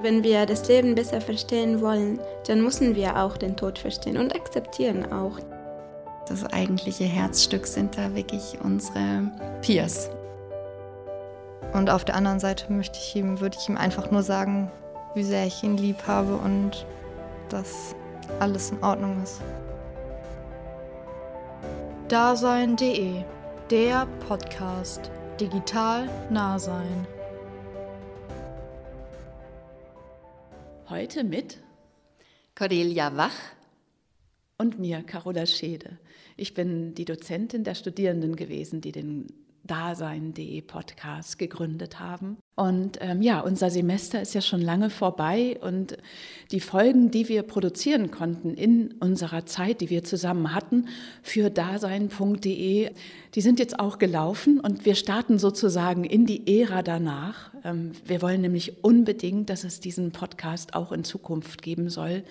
Wenn wir das Leben besser verstehen wollen, dann müssen wir auch den Tod verstehen und akzeptieren auch. Das eigentliche Herzstück sind da wirklich unsere Peers. Und auf der anderen Seite möchte ich ihm, würde ich ihm einfach nur sagen, wie sehr ich ihn lieb habe und dass alles in Ordnung ist. Dasein.de, der Podcast. Digital nah sein. Heute mit Cordelia Wach und mir, Carola Schede. Ich bin die Dozentin der Studierenden gewesen, die den Dasein.de Podcast gegründet haben. Und ähm, ja, unser Semester ist ja schon lange vorbei und die Folgen, die wir produzieren konnten in unserer Zeit, die wir zusammen hatten für dasein.de, die sind jetzt auch gelaufen und wir starten sozusagen in die Ära danach. Ähm, wir wollen nämlich unbedingt, dass es diesen Podcast auch in Zukunft geben soll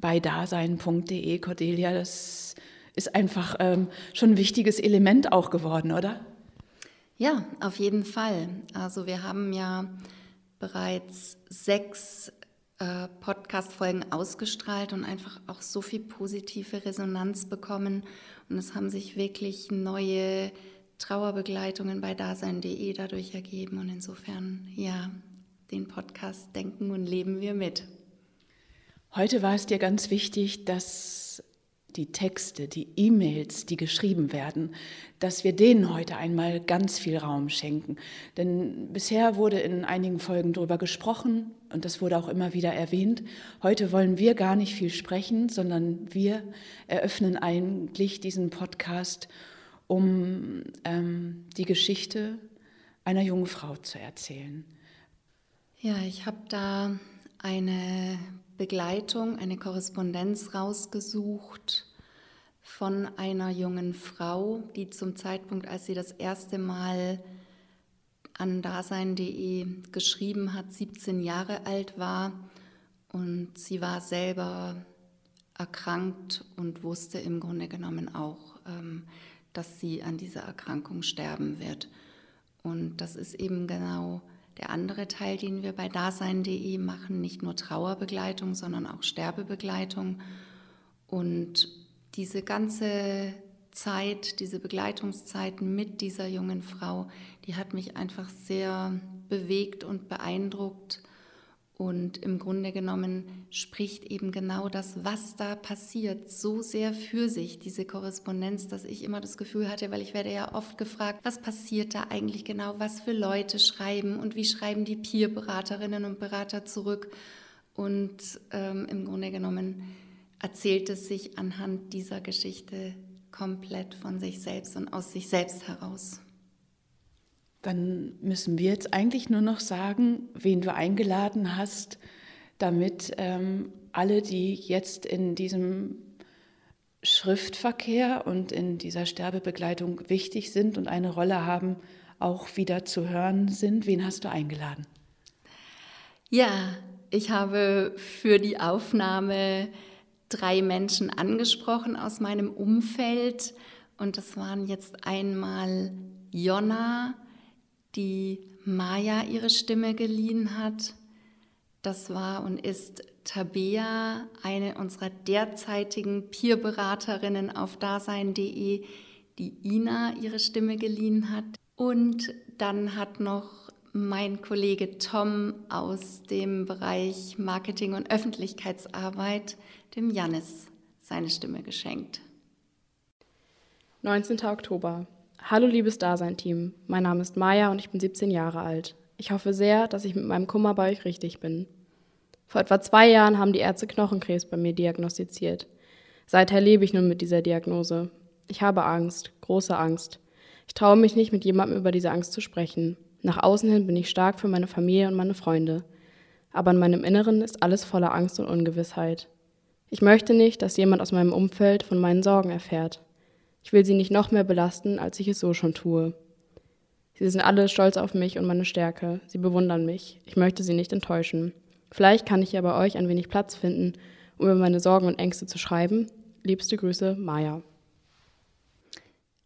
bei dasein.de. Cordelia, das ist einfach ähm, schon ein wichtiges Element auch geworden, oder? Ja, auf jeden Fall. Also wir haben ja bereits sechs äh, Podcast-Folgen ausgestrahlt und einfach auch so viel positive Resonanz bekommen. Und es haben sich wirklich neue Trauerbegleitungen bei Dasein.de dadurch ergeben. Und insofern, ja, den Podcast denken und leben wir mit. Heute war es dir ganz wichtig, dass die Texte, die E-Mails, die geschrieben werden, dass wir denen heute einmal ganz viel Raum schenken. Denn bisher wurde in einigen Folgen darüber gesprochen und das wurde auch immer wieder erwähnt. Heute wollen wir gar nicht viel sprechen, sondern wir eröffnen eigentlich diesen Podcast, um ähm, die Geschichte einer jungen Frau zu erzählen. Ja, ich habe da eine Begleitung, eine Korrespondenz rausgesucht von einer jungen Frau, die zum Zeitpunkt, als sie das erste Mal an dasein.de geschrieben hat, 17 Jahre alt war und sie war selber erkrankt und wusste im Grunde genommen auch, ähm, dass sie an dieser Erkrankung sterben wird. Und das ist eben genau der andere Teil, den wir bei dasein.de machen, nicht nur Trauerbegleitung, sondern auch Sterbebegleitung. Und diese ganze Zeit, diese Begleitungszeit mit dieser jungen Frau, die hat mich einfach sehr bewegt und beeindruckt. Und im Grunde genommen spricht eben genau das, was da passiert, so sehr für sich, diese Korrespondenz, dass ich immer das Gefühl hatte, weil ich werde ja oft gefragt, was passiert da eigentlich genau, was für Leute schreiben und wie schreiben die Peer-Beraterinnen und Berater zurück. Und ähm, im Grunde genommen erzählt es sich anhand dieser Geschichte komplett von sich selbst und aus sich selbst heraus. Dann müssen wir jetzt eigentlich nur noch sagen, wen du eingeladen hast, damit ähm, alle, die jetzt in diesem Schriftverkehr und in dieser Sterbebegleitung wichtig sind und eine Rolle haben, auch wieder zu hören sind. Wen hast du eingeladen? Ja, ich habe für die Aufnahme drei Menschen angesprochen aus meinem Umfeld und das waren jetzt einmal Jonna, die Maya ihre Stimme geliehen hat. Das war und ist Tabea, eine unserer derzeitigen Peerberaterinnen auf dasein.de, die Ina ihre Stimme geliehen hat. Und dann hat noch mein Kollege Tom aus dem Bereich Marketing und Öffentlichkeitsarbeit, dem Jannis, seine Stimme geschenkt. 19. Oktober. Hallo liebes Dasein-Team, mein Name ist Maya und ich bin 17 Jahre alt. Ich hoffe sehr, dass ich mit meinem Kummer bei euch richtig bin. Vor etwa zwei Jahren haben die Ärzte Knochenkrebs bei mir diagnostiziert. Seither lebe ich nun mit dieser Diagnose. Ich habe Angst, große Angst. Ich traue mich nicht, mit jemandem über diese Angst zu sprechen. Nach außen hin bin ich stark für meine Familie und meine Freunde. Aber in meinem Inneren ist alles voller Angst und Ungewissheit. Ich möchte nicht, dass jemand aus meinem Umfeld von meinen Sorgen erfährt. Ich will sie nicht noch mehr belasten, als ich es so schon tue. Sie sind alle stolz auf mich und meine Stärke. Sie bewundern mich. Ich möchte sie nicht enttäuschen. Vielleicht kann ich ja bei euch ein wenig Platz finden, um über meine Sorgen und Ängste zu schreiben. Liebste Grüße, Maja.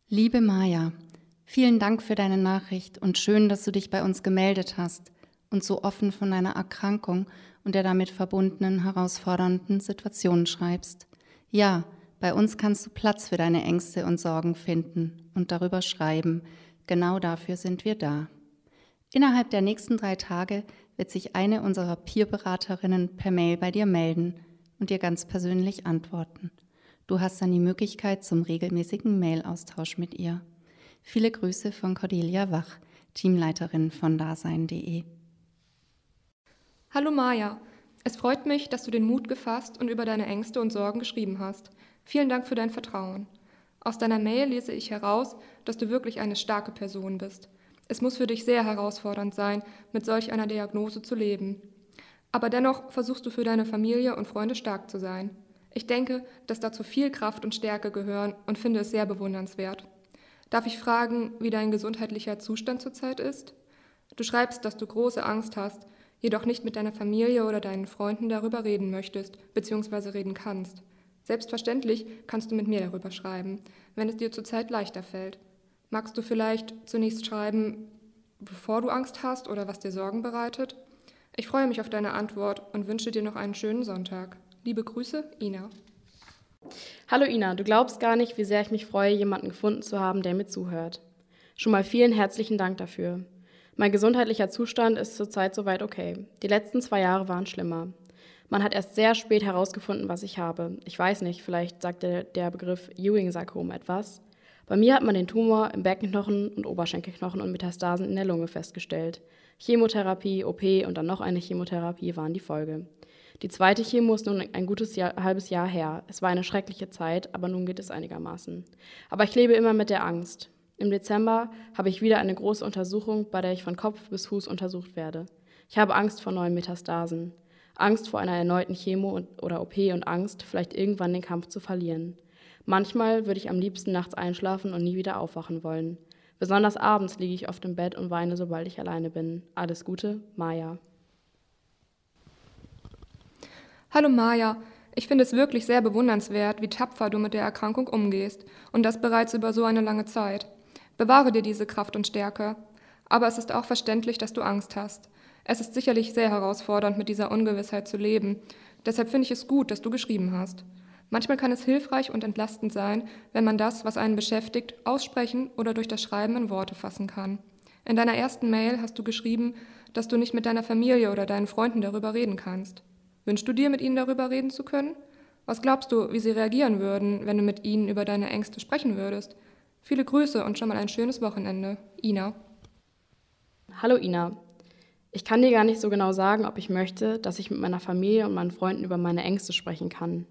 Liebe Maja, vielen Dank für deine Nachricht und schön, dass du dich bei uns gemeldet hast. und so offen von deiner Erkrankung und der damit verbundenen herausfordernden Situationen schreibst. Ja, bei uns kannst du Platz für deine Ängste und Sorgen finden und darüber schreiben. Genau dafür sind wir da. Innerhalb der nächsten drei Tage wird sich eine unserer Peerberaterinnen per Mail bei dir melden und dir ganz persönlich antworten. Du hast dann die Möglichkeit zum regelmäßigen Mail-Austausch mit ihr. Viele Grüße von Cordelia Wach, Teamleiterin von Dasein.de. Hallo Maja, es freut mich, dass du den Mut gefasst und über deine Ängste und Sorgen geschrieben hast. Vielen Dank für dein Vertrauen. Aus deiner Mail lese ich heraus, dass du wirklich eine starke Person bist. Es muss für dich sehr herausfordernd sein, mit solch einer Diagnose zu leben. Aber dennoch versuchst du für deine Familie und Freunde stark zu sein. Ich denke, dass dazu viel Kraft und Stärke gehören und finde es sehr bewundernswert. Darf ich fragen, wie dein gesundheitlicher Zustand zurzeit ist? Du schreibst, dass du große Angst hast, jedoch nicht mit deiner Familie oder deinen Freunden darüber reden möchtest bzw. reden kannst. Selbstverständlich kannst du mit mir darüber schreiben, wenn es dir zurzeit leichter fällt. Magst du vielleicht zunächst schreiben, bevor du Angst hast oder was dir Sorgen bereitet? Ich freue mich auf deine Antwort und wünsche dir noch einen schönen Sonntag. Liebe Grüße, Ina. Hallo Ina, du glaubst gar nicht, wie sehr ich mich freue, jemanden gefunden zu haben, der mir zuhört. Schon mal vielen herzlichen Dank dafür. Mein gesundheitlicher Zustand ist zurzeit soweit okay. Die letzten zwei Jahre waren schlimmer. Man hat erst sehr spät herausgefunden, was ich habe. Ich weiß nicht, vielleicht sagt der, der Begriff Ewing-Sarkom etwas. Bei mir hat man den Tumor im Beckenknochen und Oberschenkelknochen und Metastasen in der Lunge festgestellt. Chemotherapie, OP und dann noch eine Chemotherapie waren die Folge. Die zweite Chemo ist nun ein gutes Jahr, halbes Jahr her. Es war eine schreckliche Zeit, aber nun geht es einigermaßen. Aber ich lebe immer mit der Angst. Im Dezember habe ich wieder eine große Untersuchung, bei der ich von Kopf bis Fuß untersucht werde. Ich habe Angst vor neuen Metastasen. Angst vor einer erneuten Chemo oder OP und Angst, vielleicht irgendwann den Kampf zu verlieren. Manchmal würde ich am liebsten nachts einschlafen und nie wieder aufwachen wollen. Besonders abends liege ich oft im Bett und weine, sobald ich alleine bin. Alles Gute, Maja. Hallo Maja, ich finde es wirklich sehr bewundernswert, wie tapfer du mit der Erkrankung umgehst und das bereits über so eine lange Zeit. Bewahre dir diese Kraft und Stärke. Aber es ist auch verständlich, dass du Angst hast. Es ist sicherlich sehr herausfordernd, mit dieser Ungewissheit zu leben. Deshalb finde ich es gut, dass du geschrieben hast. Manchmal kann es hilfreich und entlastend sein, wenn man das, was einen beschäftigt, aussprechen oder durch das Schreiben in Worte fassen kann. In deiner ersten Mail hast du geschrieben, dass du nicht mit deiner Familie oder deinen Freunden darüber reden kannst. Wünschst du dir, mit ihnen darüber reden zu können? Was glaubst du, wie sie reagieren würden, wenn du mit ihnen über deine Ängste sprechen würdest? Viele Grüße und schon mal ein schönes Wochenende. Ina. Hallo Ina. Ich kann dir gar nicht so genau sagen, ob ich möchte, dass ich mit meiner Familie und meinen Freunden über meine Ängste sprechen kann.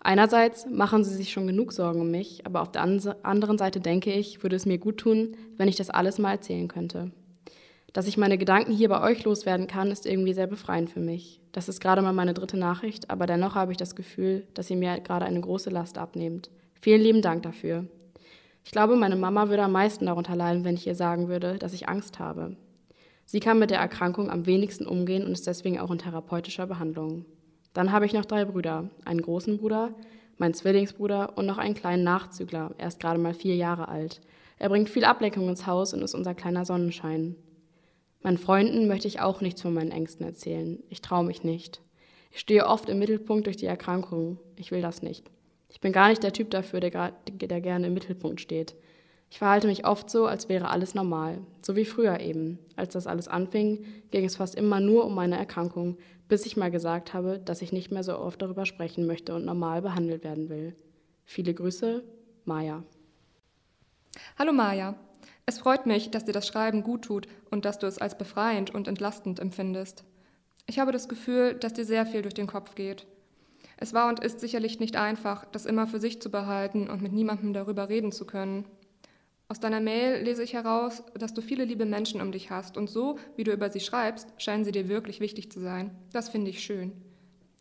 Einerseits machen sie sich schon genug Sorgen um mich, aber auf der anderen Seite denke ich, würde es mir gut tun, wenn ich das alles mal erzählen könnte. Dass ich meine Gedanken hier bei euch loswerden kann, ist irgendwie sehr befreiend für mich. Das ist gerade mal meine dritte Nachricht, aber dennoch habe ich das Gefühl, dass ihr mir gerade eine große Last abnehmt. Vielen lieben Dank dafür. Ich glaube, meine Mama würde am meisten darunter leiden, wenn ich ihr sagen würde, dass ich Angst habe. Sie kann mit der Erkrankung am wenigsten umgehen und ist deswegen auch in therapeutischer Behandlung. Dann habe ich noch drei Brüder, einen großen Bruder, meinen Zwillingsbruder und noch einen kleinen Nachzügler. Er ist gerade mal vier Jahre alt. Er bringt viel Ablenkung ins Haus und ist unser kleiner Sonnenschein. Meinen Freunden möchte ich auch nichts von meinen Ängsten erzählen. Ich traue mich nicht. Ich stehe oft im Mittelpunkt durch die Erkrankung. Ich will das nicht. Ich bin gar nicht der Typ dafür, der, der gerne im Mittelpunkt steht. Ich verhalte mich oft so, als wäre alles normal, so wie früher eben. Als das alles anfing, ging es fast immer nur um meine Erkrankung, bis ich mal gesagt habe, dass ich nicht mehr so oft darüber sprechen möchte und normal behandelt werden will. Viele Grüße, Maja. Hallo Maja. Es freut mich, dass dir das Schreiben gut tut und dass du es als befreiend und entlastend empfindest. Ich habe das Gefühl, dass dir sehr viel durch den Kopf geht. Es war und ist sicherlich nicht einfach, das immer für sich zu behalten und mit niemandem darüber reden zu können. Aus deiner Mail lese ich heraus, dass du viele liebe Menschen um dich hast und so, wie du über sie schreibst, scheinen sie dir wirklich wichtig zu sein. Das finde ich schön.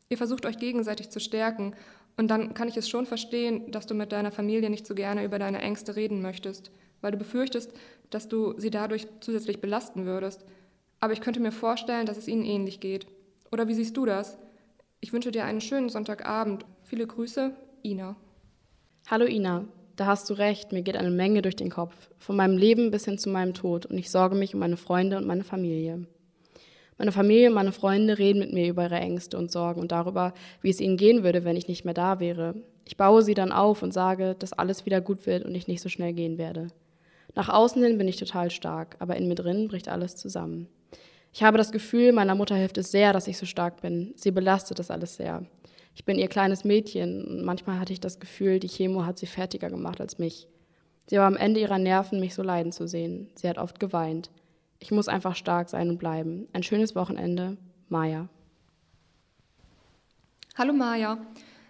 Ihr versucht euch gegenseitig zu stärken und dann kann ich es schon verstehen, dass du mit deiner Familie nicht so gerne über deine Ängste reden möchtest, weil du befürchtest, dass du sie dadurch zusätzlich belasten würdest. Aber ich könnte mir vorstellen, dass es ihnen ähnlich geht. Oder wie siehst du das? Ich wünsche dir einen schönen Sonntagabend. Viele Grüße, Ina. Hallo Ina, da hast du recht, mir geht eine Menge durch den Kopf, von meinem Leben bis hin zu meinem Tod, und ich sorge mich um meine Freunde und meine Familie. Meine Familie und meine Freunde reden mit mir über ihre Ängste und Sorgen und darüber, wie es ihnen gehen würde, wenn ich nicht mehr da wäre. Ich baue sie dann auf und sage, dass alles wieder gut wird und ich nicht so schnell gehen werde. Nach außen hin bin ich total stark, aber in mir drin bricht alles zusammen. Ich habe das Gefühl, meiner Mutter hilft es sehr, dass ich so stark bin. Sie belastet das alles sehr. Ich bin ihr kleines Mädchen und manchmal hatte ich das Gefühl, die Chemo hat sie fertiger gemacht als mich. Sie war am Ende ihrer Nerven, mich so leiden zu sehen. Sie hat oft geweint. Ich muss einfach stark sein und bleiben. Ein schönes Wochenende. Maja. Hallo Maja.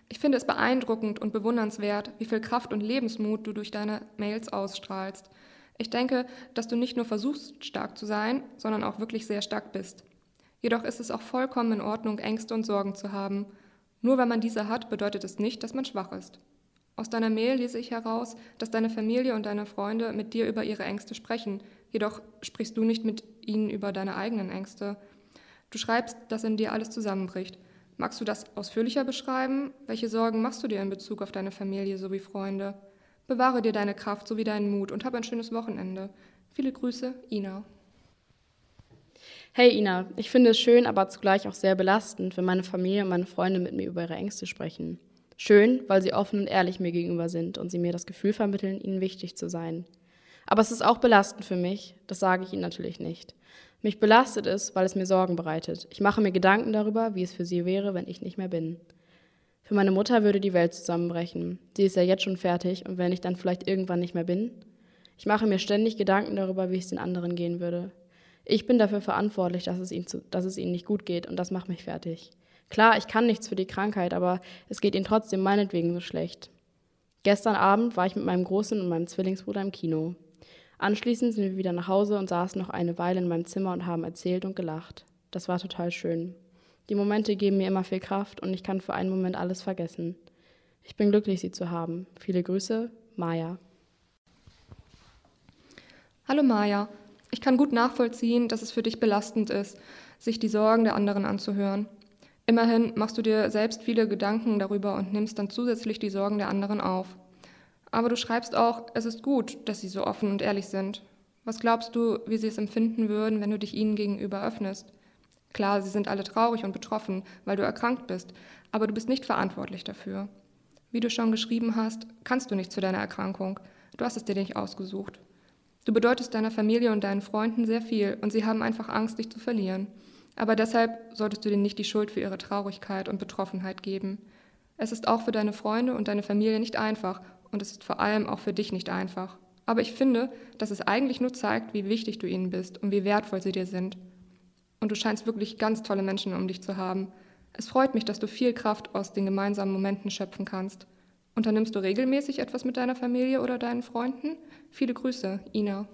Ich finde es beeindruckend und bewundernswert, wie viel Kraft und Lebensmut du durch deine Mails ausstrahlst. Ich denke, dass du nicht nur versuchst, stark zu sein, sondern auch wirklich sehr stark bist. Jedoch ist es auch vollkommen in Ordnung, Ängste und Sorgen zu haben. Nur wenn man diese hat, bedeutet es nicht, dass man schwach ist. Aus deiner Mail lese ich heraus, dass deine Familie und deine Freunde mit dir über ihre Ängste sprechen, jedoch sprichst du nicht mit ihnen über deine eigenen Ängste. Du schreibst, dass in dir alles zusammenbricht. Magst du das ausführlicher beschreiben? Welche Sorgen machst du dir in Bezug auf deine Familie sowie Freunde? Bewahre dir deine Kraft sowie deinen Mut und hab ein schönes Wochenende. Viele Grüße, Ina. Hey Ina, ich finde es schön, aber zugleich auch sehr belastend, wenn meine Familie und meine Freunde mit mir über ihre Ängste sprechen. Schön, weil sie offen und ehrlich mir gegenüber sind und sie mir das Gefühl vermitteln, ihnen wichtig zu sein. Aber es ist auch belastend für mich, das sage ich ihnen natürlich nicht. Mich belastet es, weil es mir Sorgen bereitet. Ich mache mir Gedanken darüber, wie es für sie wäre, wenn ich nicht mehr bin. Für meine Mutter würde die Welt zusammenbrechen. Sie ist ja jetzt schon fertig und wenn ich dann vielleicht irgendwann nicht mehr bin? Ich mache mir ständig Gedanken darüber, wie es den anderen gehen würde. Ich bin dafür verantwortlich, dass es, ihnen zu, dass es ihnen nicht gut geht und das macht mich fertig. Klar, ich kann nichts für die Krankheit, aber es geht ihnen trotzdem meinetwegen so schlecht. Gestern Abend war ich mit meinem Großen und meinem Zwillingsbruder im Kino. Anschließend sind wir wieder nach Hause und saßen noch eine Weile in meinem Zimmer und haben erzählt und gelacht. Das war total schön. Die Momente geben mir immer viel Kraft und ich kann für einen Moment alles vergessen. Ich bin glücklich, sie zu haben. Viele Grüße, Maja. Hallo Maja. Ich kann gut nachvollziehen, dass es für dich belastend ist, sich die Sorgen der anderen anzuhören. Immerhin machst du dir selbst viele Gedanken darüber und nimmst dann zusätzlich die Sorgen der anderen auf. Aber du schreibst auch, es ist gut, dass sie so offen und ehrlich sind. Was glaubst du, wie sie es empfinden würden, wenn du dich ihnen gegenüber öffnest? Klar, sie sind alle traurig und betroffen, weil du erkrankt bist, aber du bist nicht verantwortlich dafür. Wie du schon geschrieben hast, kannst du nicht zu deiner Erkrankung. Du hast es dir nicht ausgesucht. Du bedeutest deiner Familie und deinen Freunden sehr viel und sie haben einfach Angst, dich zu verlieren. Aber deshalb solltest du denen nicht die Schuld für ihre Traurigkeit und Betroffenheit geben. Es ist auch für deine Freunde und deine Familie nicht einfach und es ist vor allem auch für dich nicht einfach. Aber ich finde, dass es eigentlich nur zeigt, wie wichtig du ihnen bist und wie wertvoll sie dir sind. Und du scheinst wirklich ganz tolle Menschen um dich zu haben. Es freut mich, dass du viel Kraft aus den gemeinsamen Momenten schöpfen kannst. Unternimmst du regelmäßig etwas mit deiner Familie oder deinen Freunden? Viele Grüße, Ina.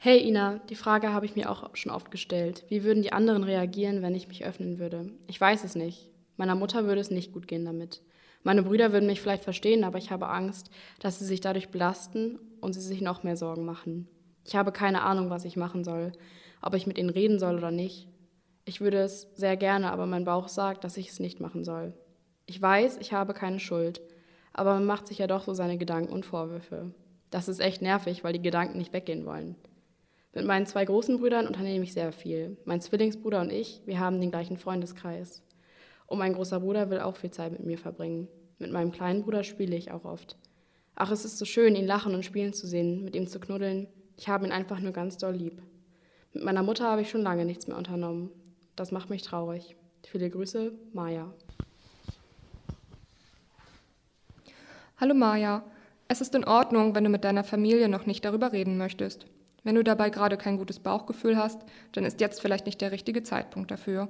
Hey Ina, die Frage habe ich mir auch schon oft gestellt. Wie würden die anderen reagieren, wenn ich mich öffnen würde? Ich weiß es nicht. Meiner Mutter würde es nicht gut gehen damit. Meine Brüder würden mich vielleicht verstehen, aber ich habe Angst, dass sie sich dadurch belasten und sie sich noch mehr Sorgen machen. Ich habe keine Ahnung, was ich machen soll, ob ich mit ihnen reden soll oder nicht. Ich würde es sehr gerne, aber mein Bauch sagt, dass ich es nicht machen soll. Ich weiß, ich habe keine Schuld, aber man macht sich ja doch so seine Gedanken und Vorwürfe. Das ist echt nervig, weil die Gedanken nicht weggehen wollen. Mit meinen zwei großen Brüdern unternehme ich sehr viel. Mein Zwillingsbruder und ich, wir haben den gleichen Freundeskreis. Und mein großer Bruder will auch viel Zeit mit mir verbringen. Mit meinem kleinen Bruder spiele ich auch oft. Ach, es ist so schön, ihn lachen und spielen zu sehen, mit ihm zu knuddeln. Ich habe ihn einfach nur ganz doll lieb. Mit meiner Mutter habe ich schon lange nichts mehr unternommen. Das macht mich traurig. Viele Grüße, Maja. Hallo Maja, es ist in Ordnung, wenn du mit deiner Familie noch nicht darüber reden möchtest. Wenn du dabei gerade kein gutes Bauchgefühl hast, dann ist jetzt vielleicht nicht der richtige Zeitpunkt dafür.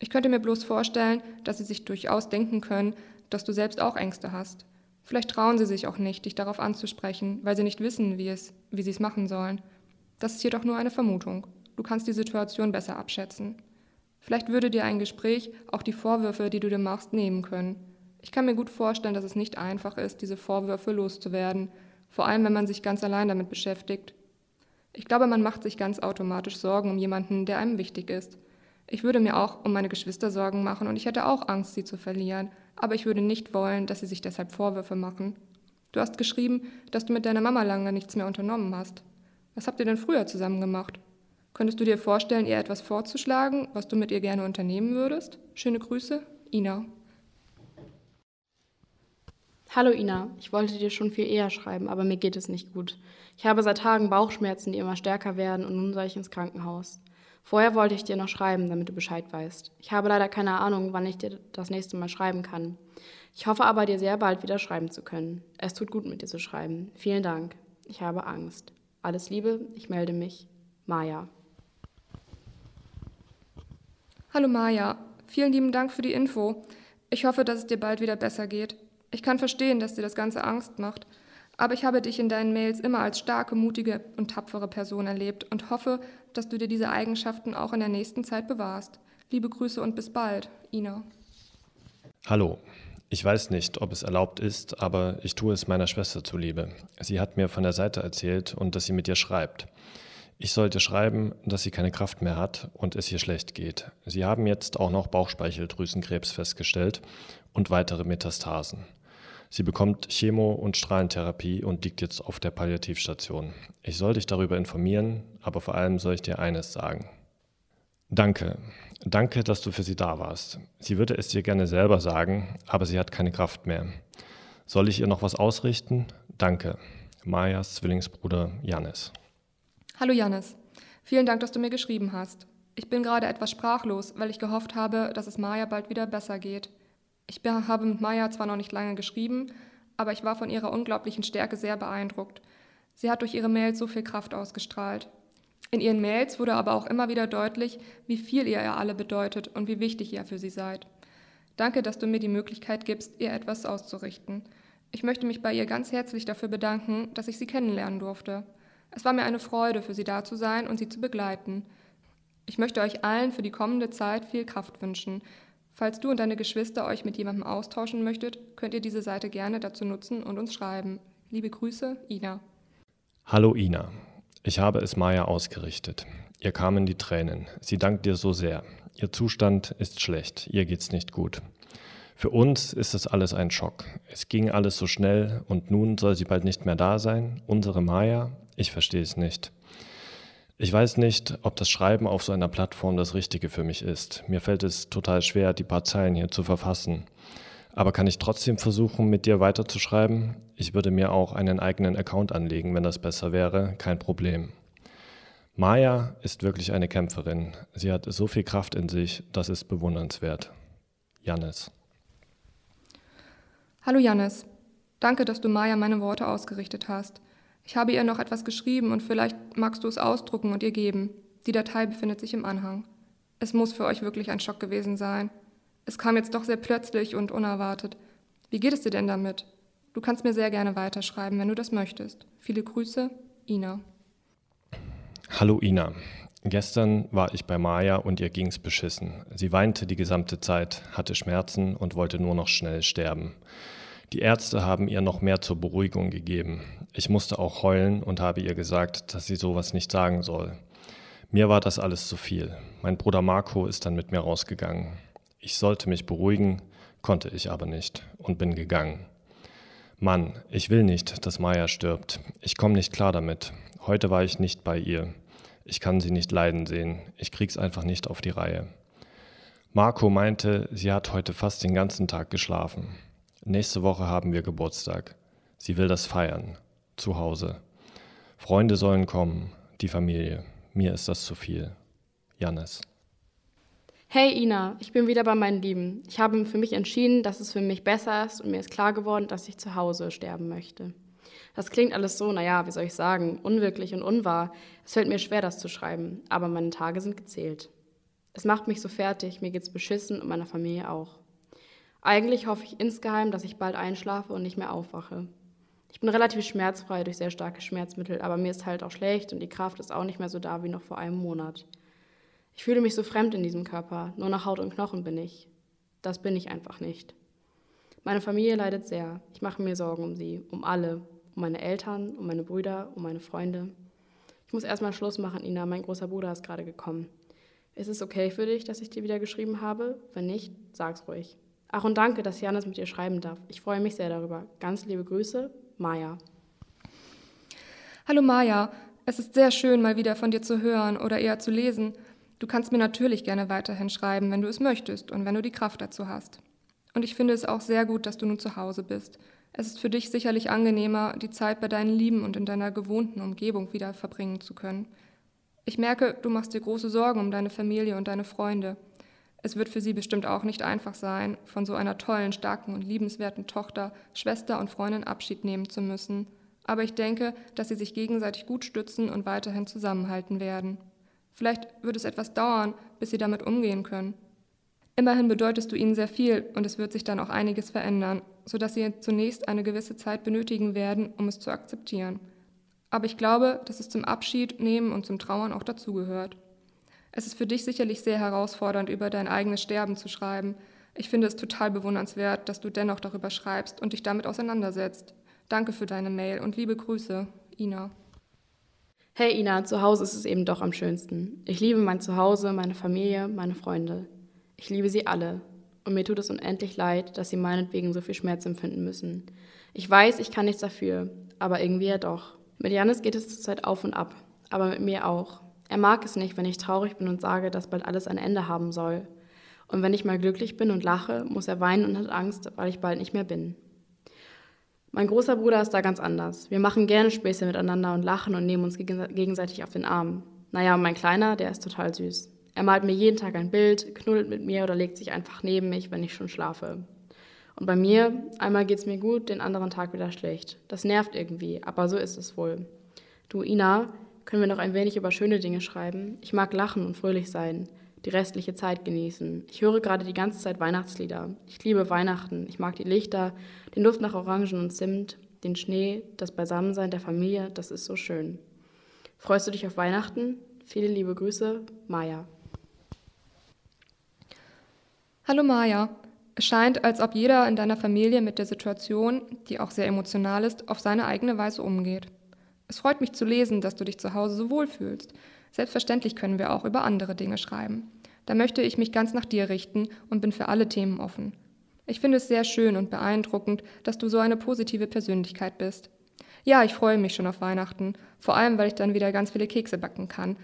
Ich könnte mir bloß vorstellen, dass sie sich durchaus denken können, dass du selbst auch Ängste hast. Vielleicht trauen sie sich auch nicht, dich darauf anzusprechen, weil sie nicht wissen, wie, es, wie sie es machen sollen. Das ist jedoch nur eine Vermutung. Du kannst die Situation besser abschätzen. Vielleicht würde dir ein Gespräch auch die Vorwürfe, die du dir machst, nehmen können. Ich kann mir gut vorstellen, dass es nicht einfach ist, diese Vorwürfe loszuwerden, vor allem wenn man sich ganz allein damit beschäftigt. Ich glaube, man macht sich ganz automatisch Sorgen um jemanden, der einem wichtig ist. Ich würde mir auch um meine Geschwister Sorgen machen und ich hätte auch Angst, sie zu verlieren, aber ich würde nicht wollen, dass sie sich deshalb Vorwürfe machen. Du hast geschrieben, dass du mit deiner Mama lange nichts mehr unternommen hast. Was habt ihr denn früher zusammen gemacht? Könntest du dir vorstellen, ihr etwas vorzuschlagen, was du mit ihr gerne unternehmen würdest? Schöne Grüße, Ina. Hallo Ina, ich wollte dir schon viel eher schreiben, aber mir geht es nicht gut. Ich habe seit Tagen Bauchschmerzen, die immer stärker werden und nun soll ich ins Krankenhaus. Vorher wollte ich dir noch schreiben, damit du Bescheid weißt. Ich habe leider keine Ahnung, wann ich dir das nächste Mal schreiben kann. Ich hoffe aber, dir sehr bald wieder schreiben zu können. Es tut gut, mit dir zu schreiben. Vielen Dank. Ich habe Angst. Alles Liebe, ich melde mich. Maja. Hallo Maja, vielen lieben Dank für die Info. Ich hoffe, dass es dir bald wieder besser geht. Ich kann verstehen, dass dir das Ganze Angst macht, aber ich habe dich in deinen Mails immer als starke, mutige und tapfere Person erlebt und hoffe, dass du dir diese Eigenschaften auch in der nächsten Zeit bewahrst. Liebe Grüße und bis bald, Ina. Hallo. Ich weiß nicht, ob es erlaubt ist, aber ich tue es meiner Schwester zuliebe. Sie hat mir von der Seite erzählt und dass sie mit dir schreibt. Ich sollte schreiben, dass sie keine Kraft mehr hat und es ihr schlecht geht. Sie haben jetzt auch noch Bauchspeicheldrüsenkrebs festgestellt und weitere Metastasen. Sie bekommt Chemo- und Strahlentherapie und liegt jetzt auf der Palliativstation. Ich soll dich darüber informieren, aber vor allem soll ich dir eines sagen. Danke. Danke, dass du für sie da warst. Sie würde es dir gerne selber sagen, aber sie hat keine Kraft mehr. Soll ich ihr noch was ausrichten? Danke. Majas Zwillingsbruder Janis. Hallo Janis. Vielen Dank, dass du mir geschrieben hast. Ich bin gerade etwas sprachlos, weil ich gehofft habe, dass es Maja bald wieder besser geht. Ich habe mit Maya zwar noch nicht lange geschrieben, aber ich war von ihrer unglaublichen Stärke sehr beeindruckt. Sie hat durch ihre Mails so viel Kraft ausgestrahlt. In ihren Mails wurde aber auch immer wieder deutlich, wie viel ihr ihr alle bedeutet und wie wichtig ihr für sie seid. Danke, dass du mir die Möglichkeit gibst, ihr etwas auszurichten. Ich möchte mich bei ihr ganz herzlich dafür bedanken, dass ich sie kennenlernen durfte. Es war mir eine Freude, für sie da zu sein und sie zu begleiten. Ich möchte euch allen für die kommende Zeit viel Kraft wünschen. Falls du und deine Geschwister euch mit jemandem austauschen möchtet, könnt ihr diese Seite gerne dazu nutzen und uns schreiben. Liebe Grüße, Ina. Hallo Ina, ich habe es Maya ausgerichtet. Ihr kamen die Tränen. Sie dankt dir so sehr. Ihr Zustand ist schlecht, ihr geht's nicht gut. Für uns ist es alles ein Schock. Es ging alles so schnell und nun soll sie bald nicht mehr da sein. Unsere Maya, ich verstehe es nicht. Ich weiß nicht, ob das Schreiben auf so einer Plattform das Richtige für mich ist. Mir fällt es total schwer, die paar Zeilen hier zu verfassen. Aber kann ich trotzdem versuchen, mit dir weiterzuschreiben? Ich würde mir auch einen eigenen Account anlegen, wenn das besser wäre, kein Problem. Maya ist wirklich eine Kämpferin. Sie hat so viel Kraft in sich, das ist bewundernswert. Jannis. Hallo Jannis. Danke, dass du Maya meine Worte ausgerichtet hast. Ich habe ihr noch etwas geschrieben und vielleicht magst du es ausdrucken und ihr geben. Die Datei befindet sich im Anhang. Es muss für euch wirklich ein Schock gewesen sein. Es kam jetzt doch sehr plötzlich und unerwartet. Wie geht es dir denn damit? Du kannst mir sehr gerne weiterschreiben, wenn du das möchtest. Viele Grüße, Ina. Hallo Ina. Gestern war ich bei Maya und ihr ging's beschissen. Sie weinte die gesamte Zeit, hatte Schmerzen und wollte nur noch schnell sterben. Die Ärzte haben ihr noch mehr zur Beruhigung gegeben. Ich musste auch heulen und habe ihr gesagt, dass sie sowas nicht sagen soll. Mir war das alles zu viel. Mein Bruder Marco ist dann mit mir rausgegangen. Ich sollte mich beruhigen, konnte ich aber nicht und bin gegangen. Mann, ich will nicht, dass Maya stirbt. Ich komme nicht klar damit. Heute war ich nicht bei ihr. Ich kann sie nicht leiden sehen. Ich krieg's einfach nicht auf die Reihe. Marco meinte, sie hat heute fast den ganzen Tag geschlafen. Nächste Woche haben wir Geburtstag. Sie will das feiern. Zu Hause. Freunde sollen kommen. Die Familie. Mir ist das zu viel. Jannis. Hey Ina, ich bin wieder bei meinen Lieben. Ich habe für mich entschieden, dass es für mich besser ist und mir ist klar geworden, dass ich zu Hause sterben möchte. Das klingt alles so, naja, wie soll ich sagen, unwirklich und unwahr. Es fällt mir schwer, das zu schreiben, aber meine Tage sind gezählt. Es macht mich so fertig, mir geht's beschissen und meiner Familie auch. Eigentlich hoffe ich insgeheim, dass ich bald einschlafe und nicht mehr aufwache. Ich bin relativ schmerzfrei durch sehr starke Schmerzmittel, aber mir ist halt auch schlecht und die Kraft ist auch nicht mehr so da wie noch vor einem Monat. Ich fühle mich so fremd in diesem Körper, nur nach Haut und Knochen bin ich. Das bin ich einfach nicht. Meine Familie leidet sehr. Ich mache mir Sorgen um sie, um alle, um meine Eltern, um meine Brüder, um meine Freunde. Ich muss erstmal Schluss machen, Ina, mein großer Bruder ist gerade gekommen. Ist es okay für dich, dass ich dir wieder geschrieben habe? Wenn nicht, sag's ruhig. Ach und danke, dass Janis mit dir schreiben darf. Ich freue mich sehr darüber. Ganz liebe Grüße, Maja. Hallo Maja, Es ist sehr schön, mal wieder von dir zu hören oder eher zu lesen. Du kannst mir natürlich gerne weiterhin schreiben, wenn du es möchtest und wenn du die Kraft dazu hast. Und ich finde es auch sehr gut, dass du nun zu Hause bist. Es ist für dich sicherlich angenehmer, die Zeit bei deinen Lieben und in deiner gewohnten Umgebung wieder verbringen zu können. Ich merke, du machst dir große Sorgen um deine Familie und deine Freunde. Es wird für sie bestimmt auch nicht einfach sein, von so einer tollen, starken und liebenswerten Tochter, Schwester und Freundin Abschied nehmen zu müssen. Aber ich denke, dass sie sich gegenseitig gut stützen und weiterhin zusammenhalten werden. Vielleicht wird es etwas dauern, bis sie damit umgehen können. Immerhin bedeutest du ihnen sehr viel und es wird sich dann auch einiges verändern, sodass sie zunächst eine gewisse Zeit benötigen werden, um es zu akzeptieren. Aber ich glaube, dass es zum Abschied nehmen und zum Trauern auch dazugehört. Es ist für dich sicherlich sehr herausfordernd, über dein eigenes Sterben zu schreiben. Ich finde es total bewundernswert, dass du dennoch darüber schreibst und dich damit auseinandersetzt. Danke für deine Mail und liebe Grüße, Ina. Hey Ina, zu Hause ist es eben doch am schönsten. Ich liebe mein Zuhause, meine Familie, meine Freunde. Ich liebe sie alle. Und mir tut es unendlich leid, dass sie meinetwegen so viel Schmerz empfinden müssen. Ich weiß, ich kann nichts dafür, aber irgendwie ja doch. Mit Janis geht es zurzeit auf und ab, aber mit mir auch. Er mag es nicht, wenn ich traurig bin und sage, dass bald alles ein Ende haben soll. Und wenn ich mal glücklich bin und lache, muss er weinen und hat Angst, weil ich bald nicht mehr bin. Mein großer Bruder ist da ganz anders. Wir machen gerne Späße miteinander und lachen und nehmen uns gegenseitig auf den Arm. Naja, mein Kleiner, der ist total süß. Er malt mir jeden Tag ein Bild, knuddelt mit mir oder legt sich einfach neben mich, wenn ich schon schlafe. Und bei mir, einmal geht's mir gut, den anderen Tag wieder schlecht. Das nervt irgendwie, aber so ist es wohl. Du, Ina, können wir noch ein wenig über schöne Dinge schreiben? Ich mag lachen und fröhlich sein, die restliche Zeit genießen. Ich höre gerade die ganze Zeit Weihnachtslieder. Ich liebe Weihnachten. Ich mag die Lichter, den Duft nach Orangen und Zimt, den Schnee, das Beisammensein der Familie, das ist so schön. Freust du dich auf Weihnachten? Viele liebe Grüße, Maja. Hallo Maja. Es scheint, als ob jeder in deiner Familie mit der Situation, die auch sehr emotional ist, auf seine eigene Weise umgeht. Es freut mich zu lesen, dass du dich zu Hause so wohl fühlst. Selbstverständlich können wir auch über andere Dinge schreiben. Da möchte ich mich ganz nach dir richten und bin für alle Themen offen. Ich finde es sehr schön und beeindruckend, dass du so eine positive Persönlichkeit bist. Ja, ich freue mich schon auf Weihnachten, vor allem weil ich dann wieder ganz viele Kekse backen kann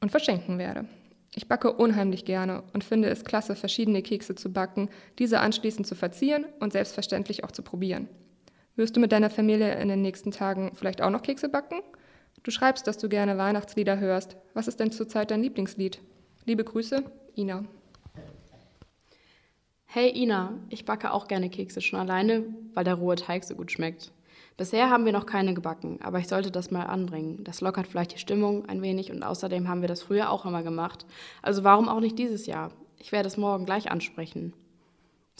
und verschenken werde. Ich backe unheimlich gerne und finde es klasse, verschiedene Kekse zu backen, diese anschließend zu verzieren und selbstverständlich auch zu probieren. Wirst du mit deiner Familie in den nächsten Tagen vielleicht auch noch Kekse backen? Du schreibst, dass du gerne Weihnachtslieder hörst. Was ist denn zurzeit dein Lieblingslied? Liebe Grüße, Ina. Hey Ina, ich backe auch gerne Kekse schon alleine, weil der rohe Teig so gut schmeckt. Bisher haben wir noch keine gebacken, aber ich sollte das mal anbringen. Das lockert vielleicht die Stimmung ein wenig und außerdem haben wir das früher auch immer gemacht. Also warum auch nicht dieses Jahr? Ich werde es morgen gleich ansprechen.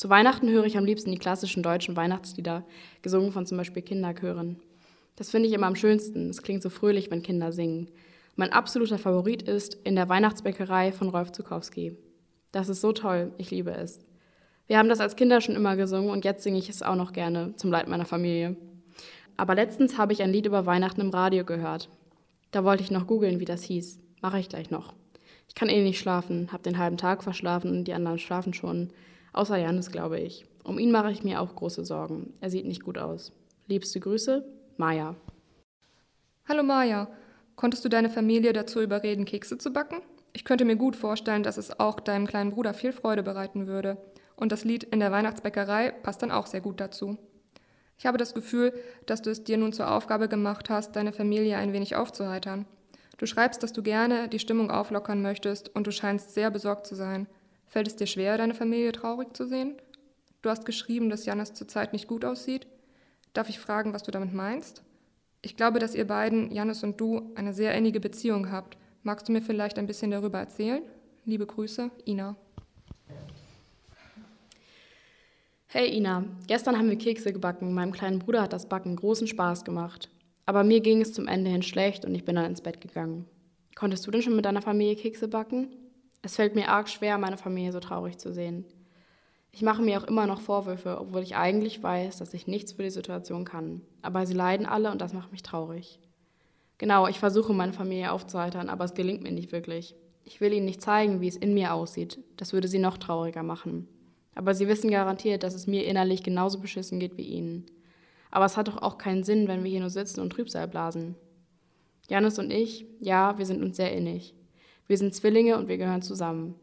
Zu Weihnachten höre ich am liebsten die klassischen deutschen Weihnachtslieder, gesungen von zum Beispiel Kinderchören. Das finde ich immer am schönsten. Es klingt so fröhlich, wenn Kinder singen. Mein absoluter Favorit ist In der Weihnachtsbäckerei von Rolf Zukowski. Das ist so toll, ich liebe es. Wir haben das als Kinder schon immer gesungen und jetzt singe ich es auch noch gerne, zum Leid meiner Familie. Aber letztens habe ich ein Lied über Weihnachten im Radio gehört. Da wollte ich noch googeln, wie das hieß. Mache ich gleich noch. Ich kann eh nicht schlafen, habe den halben Tag verschlafen und die anderen schlafen schon. Außer Janis, glaube ich. Um ihn mache ich mir auch große Sorgen. Er sieht nicht gut aus. Liebste Grüße, Maja. Hallo Maja. Konntest du deine Familie dazu überreden, Kekse zu backen? Ich könnte mir gut vorstellen, dass es auch deinem kleinen Bruder viel Freude bereiten würde. Und das Lied in der Weihnachtsbäckerei passt dann auch sehr gut dazu. Ich habe das Gefühl, dass du es dir nun zur Aufgabe gemacht hast, deine Familie ein wenig aufzuheitern. Du schreibst, dass du gerne die Stimmung auflockern möchtest und du scheinst sehr besorgt zu sein. Fällt es dir schwer, deine Familie traurig zu sehen? Du hast geschrieben, dass Janis zurzeit nicht gut aussieht. Darf ich fragen, was du damit meinst? Ich glaube, dass ihr beiden, Janis und du, eine sehr innige Beziehung habt. Magst du mir vielleicht ein bisschen darüber erzählen? Liebe Grüße, Ina. Hey Ina, gestern haben wir Kekse gebacken. Meinem kleinen Bruder hat das Backen großen Spaß gemacht. Aber mir ging es zum Ende hin schlecht und ich bin dann ins Bett gegangen. Konntest du denn schon mit deiner Familie Kekse backen? Es fällt mir arg schwer, meine Familie so traurig zu sehen. Ich mache mir auch immer noch Vorwürfe, obwohl ich eigentlich weiß, dass ich nichts für die Situation kann. Aber sie leiden alle und das macht mich traurig. Genau, ich versuche meine Familie aufzuheitern, aber es gelingt mir nicht wirklich. Ich will ihnen nicht zeigen, wie es in mir aussieht. Das würde sie noch trauriger machen. Aber sie wissen garantiert, dass es mir innerlich genauso beschissen geht wie ihnen. Aber es hat doch auch keinen Sinn, wenn wir hier nur sitzen und Trübsal blasen. Janis und ich, ja, wir sind uns sehr innig. Wir sind Zwillinge und wir gehören zusammen.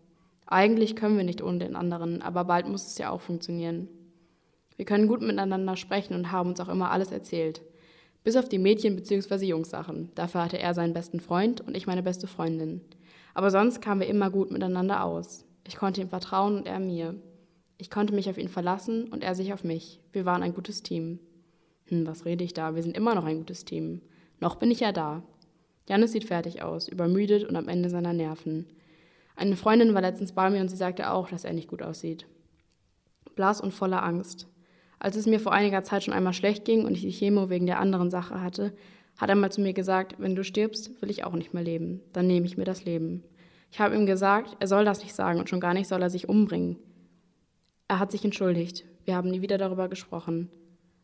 Eigentlich können wir nicht ohne den anderen, aber bald muss es ja auch funktionieren. Wir können gut miteinander sprechen und haben uns auch immer alles erzählt. Bis auf die Mädchen- bzw. Jungssachen. Dafür hatte er seinen besten Freund und ich meine beste Freundin. Aber sonst kamen wir immer gut miteinander aus. Ich konnte ihm vertrauen und er mir. Ich konnte mich auf ihn verlassen und er sich auf mich. Wir waren ein gutes Team. Hm, was rede ich da? Wir sind immer noch ein gutes Team. Noch bin ich ja da. Janis sieht fertig aus, übermüdet und am Ende seiner Nerven. Eine Freundin war letztens bei mir und sie sagte auch, dass er nicht gut aussieht. Blass und voller Angst. Als es mir vor einiger Zeit schon einmal schlecht ging und ich die Chemo wegen der anderen Sache hatte, hat er mal zu mir gesagt, wenn du stirbst, will ich auch nicht mehr leben. Dann nehme ich mir das Leben. Ich habe ihm gesagt, er soll das nicht sagen und schon gar nicht soll er sich umbringen. Er hat sich entschuldigt. Wir haben nie wieder darüber gesprochen.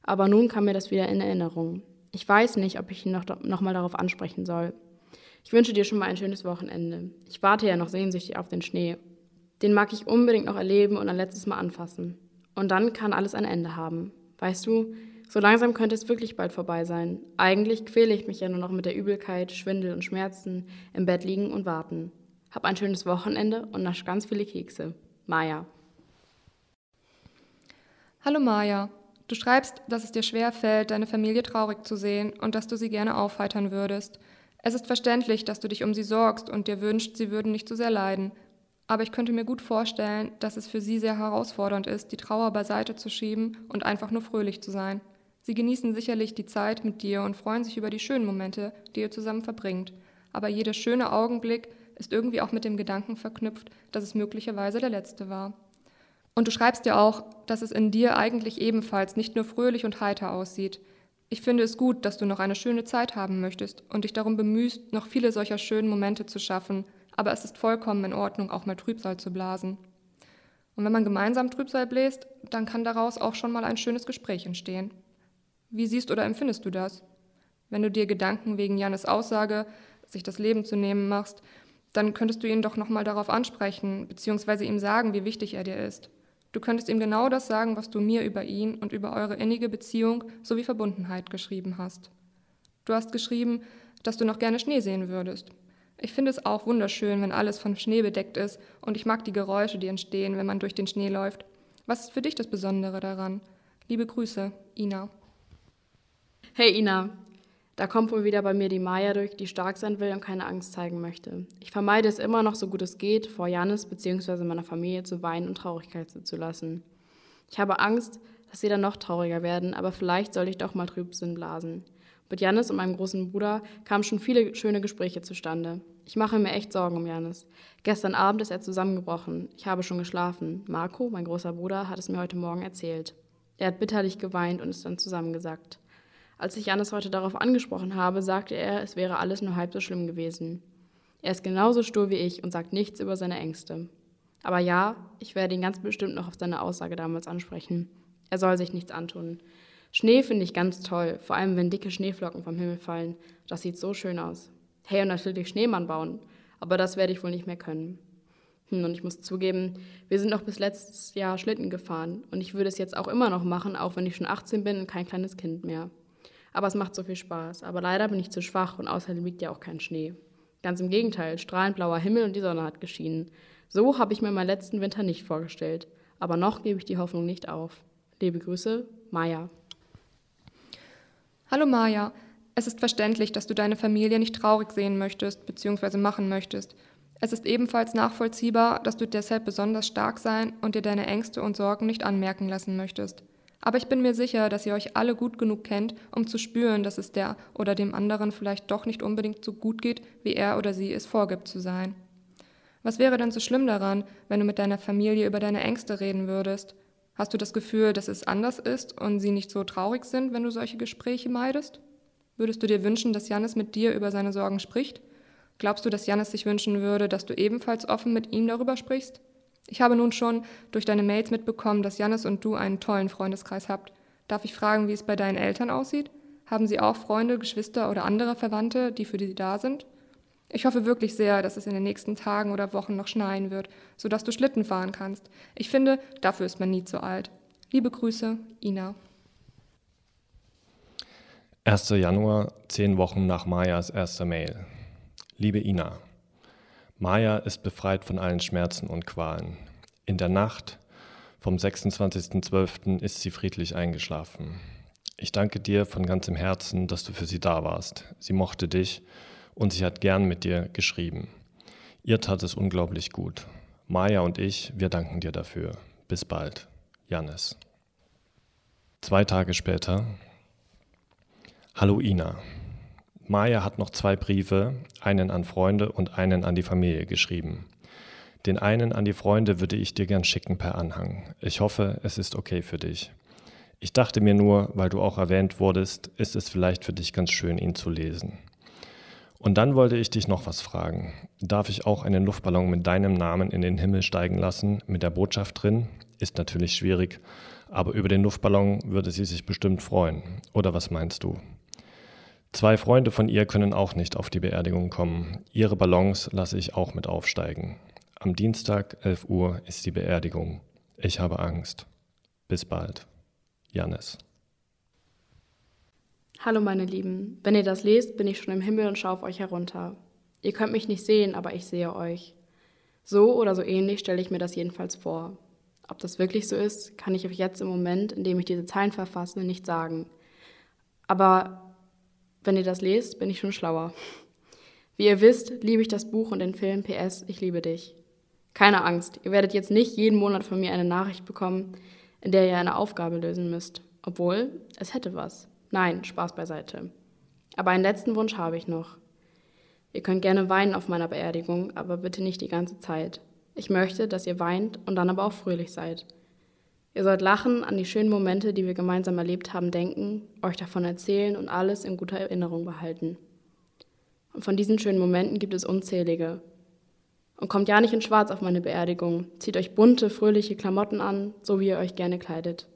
Aber nun kam mir das wieder in Erinnerung. Ich weiß nicht, ob ich ihn noch, noch mal darauf ansprechen soll. Ich wünsche dir schon mal ein schönes Wochenende. Ich warte ja noch sehnsüchtig auf den Schnee. Den mag ich unbedingt noch erleben und ein letztes Mal anfassen. Und dann kann alles ein Ende haben. Weißt du, so langsam könnte es wirklich bald vorbei sein. Eigentlich quäle ich mich ja nur noch mit der Übelkeit, Schwindel und Schmerzen, im Bett liegen und warten. Hab ein schönes Wochenende und nasch ganz viele Kekse. Maja. Hallo Maja. Du schreibst, dass es dir schwer fällt, deine Familie traurig zu sehen und dass du sie gerne aufheitern würdest. Es ist verständlich, dass du dich um sie sorgst und dir wünschst, sie würden nicht zu sehr leiden. Aber ich könnte mir gut vorstellen, dass es für sie sehr herausfordernd ist, die Trauer beiseite zu schieben und einfach nur fröhlich zu sein. Sie genießen sicherlich die Zeit mit dir und freuen sich über die schönen Momente, die ihr zusammen verbringt. Aber jeder schöne Augenblick ist irgendwie auch mit dem Gedanken verknüpft, dass es möglicherweise der letzte war. Und du schreibst ja auch, dass es in dir eigentlich ebenfalls nicht nur fröhlich und heiter aussieht. Ich finde es gut, dass du noch eine schöne Zeit haben möchtest und dich darum bemühst, noch viele solcher schönen Momente zu schaffen, aber es ist vollkommen in Ordnung, auch mal Trübsal zu blasen. Und wenn man gemeinsam Trübsal bläst, dann kann daraus auch schon mal ein schönes Gespräch entstehen. Wie siehst oder empfindest du das? Wenn du dir Gedanken wegen Jannes Aussage, sich das Leben zu nehmen machst, dann könntest du ihn doch nochmal darauf ansprechen, beziehungsweise ihm sagen, wie wichtig er dir ist. Du könntest ihm genau das sagen, was du mir über ihn und über eure innige Beziehung sowie Verbundenheit geschrieben hast. Du hast geschrieben, dass du noch gerne Schnee sehen würdest. Ich finde es auch wunderschön, wenn alles von Schnee bedeckt ist und ich mag die Geräusche, die entstehen, wenn man durch den Schnee läuft. Was ist für dich das Besondere daran? Liebe Grüße, Ina. Hey Ina, da kommt wohl wieder bei mir die Maya durch, die stark sein will und keine Angst zeigen möchte. Ich vermeide es immer noch so gut es geht, vor Janis bzw. meiner Familie zu weinen und Traurigkeit zu lassen. Ich habe Angst, dass sie dann noch trauriger werden, aber vielleicht soll ich doch mal Trübsinn blasen. Mit Janis und meinem großen Bruder kamen schon viele schöne Gespräche zustande. Ich mache mir echt Sorgen um Janis. Gestern Abend ist er zusammengebrochen. Ich habe schon geschlafen. Marco, mein großer Bruder, hat es mir heute Morgen erzählt. Er hat bitterlich geweint und ist dann zusammengesackt. Als ich Janis heute darauf angesprochen habe, sagte er, es wäre alles nur halb so schlimm gewesen. Er ist genauso stur wie ich und sagt nichts über seine Ängste. Aber ja, ich werde ihn ganz bestimmt noch auf seine Aussage damals ansprechen. Er soll sich nichts antun. Schnee finde ich ganz toll, vor allem wenn dicke Schneeflocken vom Himmel fallen. Das sieht so schön aus. Hey, und natürlich Schneemann bauen. Aber das werde ich wohl nicht mehr können. Hm, und ich muss zugeben, wir sind noch bis letztes Jahr Schlitten gefahren. Und ich würde es jetzt auch immer noch machen, auch wenn ich schon 18 bin und kein kleines Kind mehr. Aber es macht so viel Spaß. Aber leider bin ich zu schwach und außerdem liegt ja auch kein Schnee. Ganz im Gegenteil, strahlend blauer Himmel und die Sonne hat geschienen. So habe ich mir meinen letzten Winter nicht vorgestellt. Aber noch gebe ich die Hoffnung nicht auf. Liebe Grüße, Maya. Hallo Maja, es ist verständlich, dass du deine Familie nicht traurig sehen möchtest bzw. machen möchtest. Es ist ebenfalls nachvollziehbar, dass du deshalb besonders stark sein und dir deine Ängste und Sorgen nicht anmerken lassen möchtest. Aber ich bin mir sicher, dass ihr euch alle gut genug kennt, um zu spüren, dass es der oder dem anderen vielleicht doch nicht unbedingt so gut geht, wie er oder sie es vorgibt zu sein. Was wäre denn so schlimm daran, wenn du mit deiner Familie über deine Ängste reden würdest? Hast du das Gefühl, dass es anders ist und sie nicht so traurig sind, wenn du solche Gespräche meidest? Würdest du dir wünschen, dass Jannis mit dir über seine Sorgen spricht? Glaubst du, dass Jannis sich wünschen würde, dass du ebenfalls offen mit ihm darüber sprichst? Ich habe nun schon durch deine Mails mitbekommen, dass Jannis und du einen tollen Freundeskreis habt. Darf ich fragen, wie es bei deinen Eltern aussieht? Haben sie auch Freunde, Geschwister oder andere Verwandte, die für sie da sind? Ich hoffe wirklich sehr, dass es in den nächsten Tagen oder Wochen noch schneien wird, sodass du Schlitten fahren kannst. Ich finde, dafür ist man nie zu alt. Liebe Grüße, Ina. 1. Januar, zehn Wochen nach Mayas erster Mail. Liebe Ina, Maya ist befreit von allen Schmerzen und Qualen. In der Nacht vom 26.12. ist sie friedlich eingeschlafen. Ich danke dir von ganzem Herzen, dass du für sie da warst. Sie mochte dich und sie hat gern mit dir geschrieben. Ihr tat es unglaublich gut. Maya und ich, wir danken dir dafür. Bis bald. Janis. Zwei Tage später. Hallo Ina. Maya hat noch zwei Briefe, einen an Freunde und einen an die Familie geschrieben. Den einen an die Freunde würde ich dir gern schicken per Anhang. Ich hoffe, es ist okay für dich. Ich dachte mir nur, weil du auch erwähnt wurdest, ist es vielleicht für dich ganz schön, ihn zu lesen. Und dann wollte ich dich noch was fragen. Darf ich auch einen Luftballon mit deinem Namen in den Himmel steigen lassen, mit der Botschaft drin? Ist natürlich schwierig, aber über den Luftballon würde sie sich bestimmt freuen. Oder was meinst du? Zwei Freunde von ihr können auch nicht auf die Beerdigung kommen. Ihre Ballons lasse ich auch mit aufsteigen. Am Dienstag, 11 Uhr, ist die Beerdigung. Ich habe Angst. Bis bald. Janis. Hallo meine Lieben, wenn ihr das lest, bin ich schon im Himmel und schaue auf euch herunter. Ihr könnt mich nicht sehen, aber ich sehe euch. So oder so ähnlich stelle ich mir das jedenfalls vor. Ob das wirklich so ist, kann ich euch jetzt im Moment, in dem ich diese Zeilen verfasse, nicht sagen. Aber wenn ihr das lest, bin ich schon schlauer. Wie ihr wisst, liebe ich das Buch und den Film PS, ich liebe dich. Keine Angst, ihr werdet jetzt nicht jeden Monat von mir eine Nachricht bekommen, in der ihr eine Aufgabe lösen müsst. Obwohl, es hätte was. Nein, Spaß beiseite. Aber einen letzten Wunsch habe ich noch. Ihr könnt gerne weinen auf meiner Beerdigung, aber bitte nicht die ganze Zeit. Ich möchte, dass ihr weint und dann aber auch fröhlich seid. Ihr sollt lachen, an die schönen Momente, die wir gemeinsam erlebt haben, denken, euch davon erzählen und alles in guter Erinnerung behalten. Und von diesen schönen Momenten gibt es unzählige. Und kommt ja nicht in Schwarz auf meine Beerdigung. Zieht euch bunte, fröhliche Klamotten an, so wie ihr euch gerne kleidet.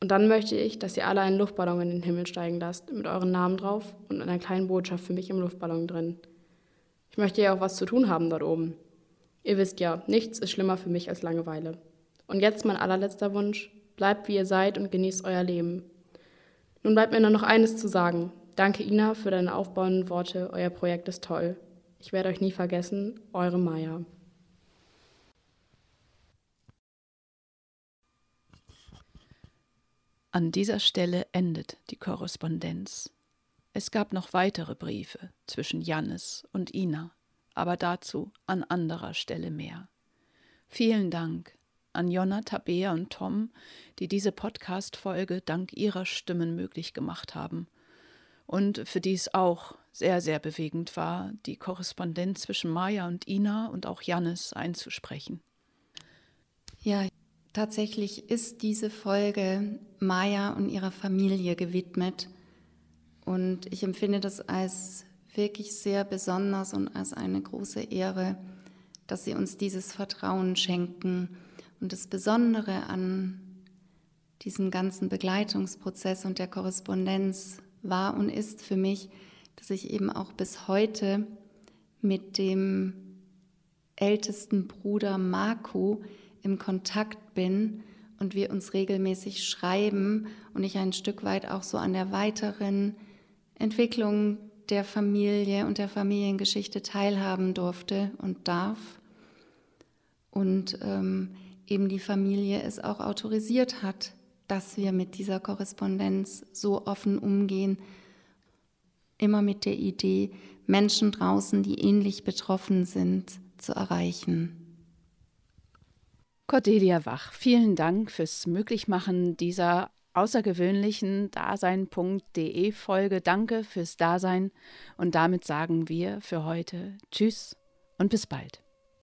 Und dann möchte ich, dass ihr alle einen Luftballon in den Himmel steigen lasst, mit euren Namen drauf und einer kleinen Botschaft für mich im Luftballon drin. Ich möchte ja auch was zu tun haben dort oben. Ihr wisst ja, nichts ist schlimmer für mich als Langeweile. Und jetzt mein allerletzter Wunsch. Bleibt wie ihr seid und genießt euer Leben. Nun bleibt mir nur noch eines zu sagen. Danke, Ina, für deine aufbauenden Worte. Euer Projekt ist toll. Ich werde euch nie vergessen. Eure Maya. An dieser Stelle endet die Korrespondenz. Es gab noch weitere Briefe zwischen Jannis und Ina, aber dazu an anderer Stelle mehr. Vielen Dank an Jonna, Tabea und Tom, die diese Podcast-Folge dank ihrer Stimmen möglich gemacht haben und für die es auch sehr, sehr bewegend war, die Korrespondenz zwischen Maya und Ina und auch Jannis einzusprechen. Ja, Tatsächlich ist diese Folge Maya und ihrer Familie gewidmet und ich empfinde das als wirklich sehr besonders und als eine große Ehre, dass sie uns dieses Vertrauen schenken. Und das Besondere an diesem ganzen Begleitungsprozess und der Korrespondenz war und ist für mich, dass ich eben auch bis heute mit dem ältesten Bruder Marco im Kontakt bin und wir uns regelmäßig schreiben und ich ein Stück weit auch so an der weiteren Entwicklung der Familie und der Familiengeschichte teilhaben durfte und darf. Und ähm, eben die Familie es auch autorisiert hat, dass wir mit dieser Korrespondenz so offen umgehen, immer mit der Idee, Menschen draußen, die ähnlich betroffen sind, zu erreichen. Cordelia Wach, vielen Dank fürs Möglichmachen dieser außergewöhnlichen Dasein.de Folge. Danke fürs Dasein und damit sagen wir für heute Tschüss und bis bald.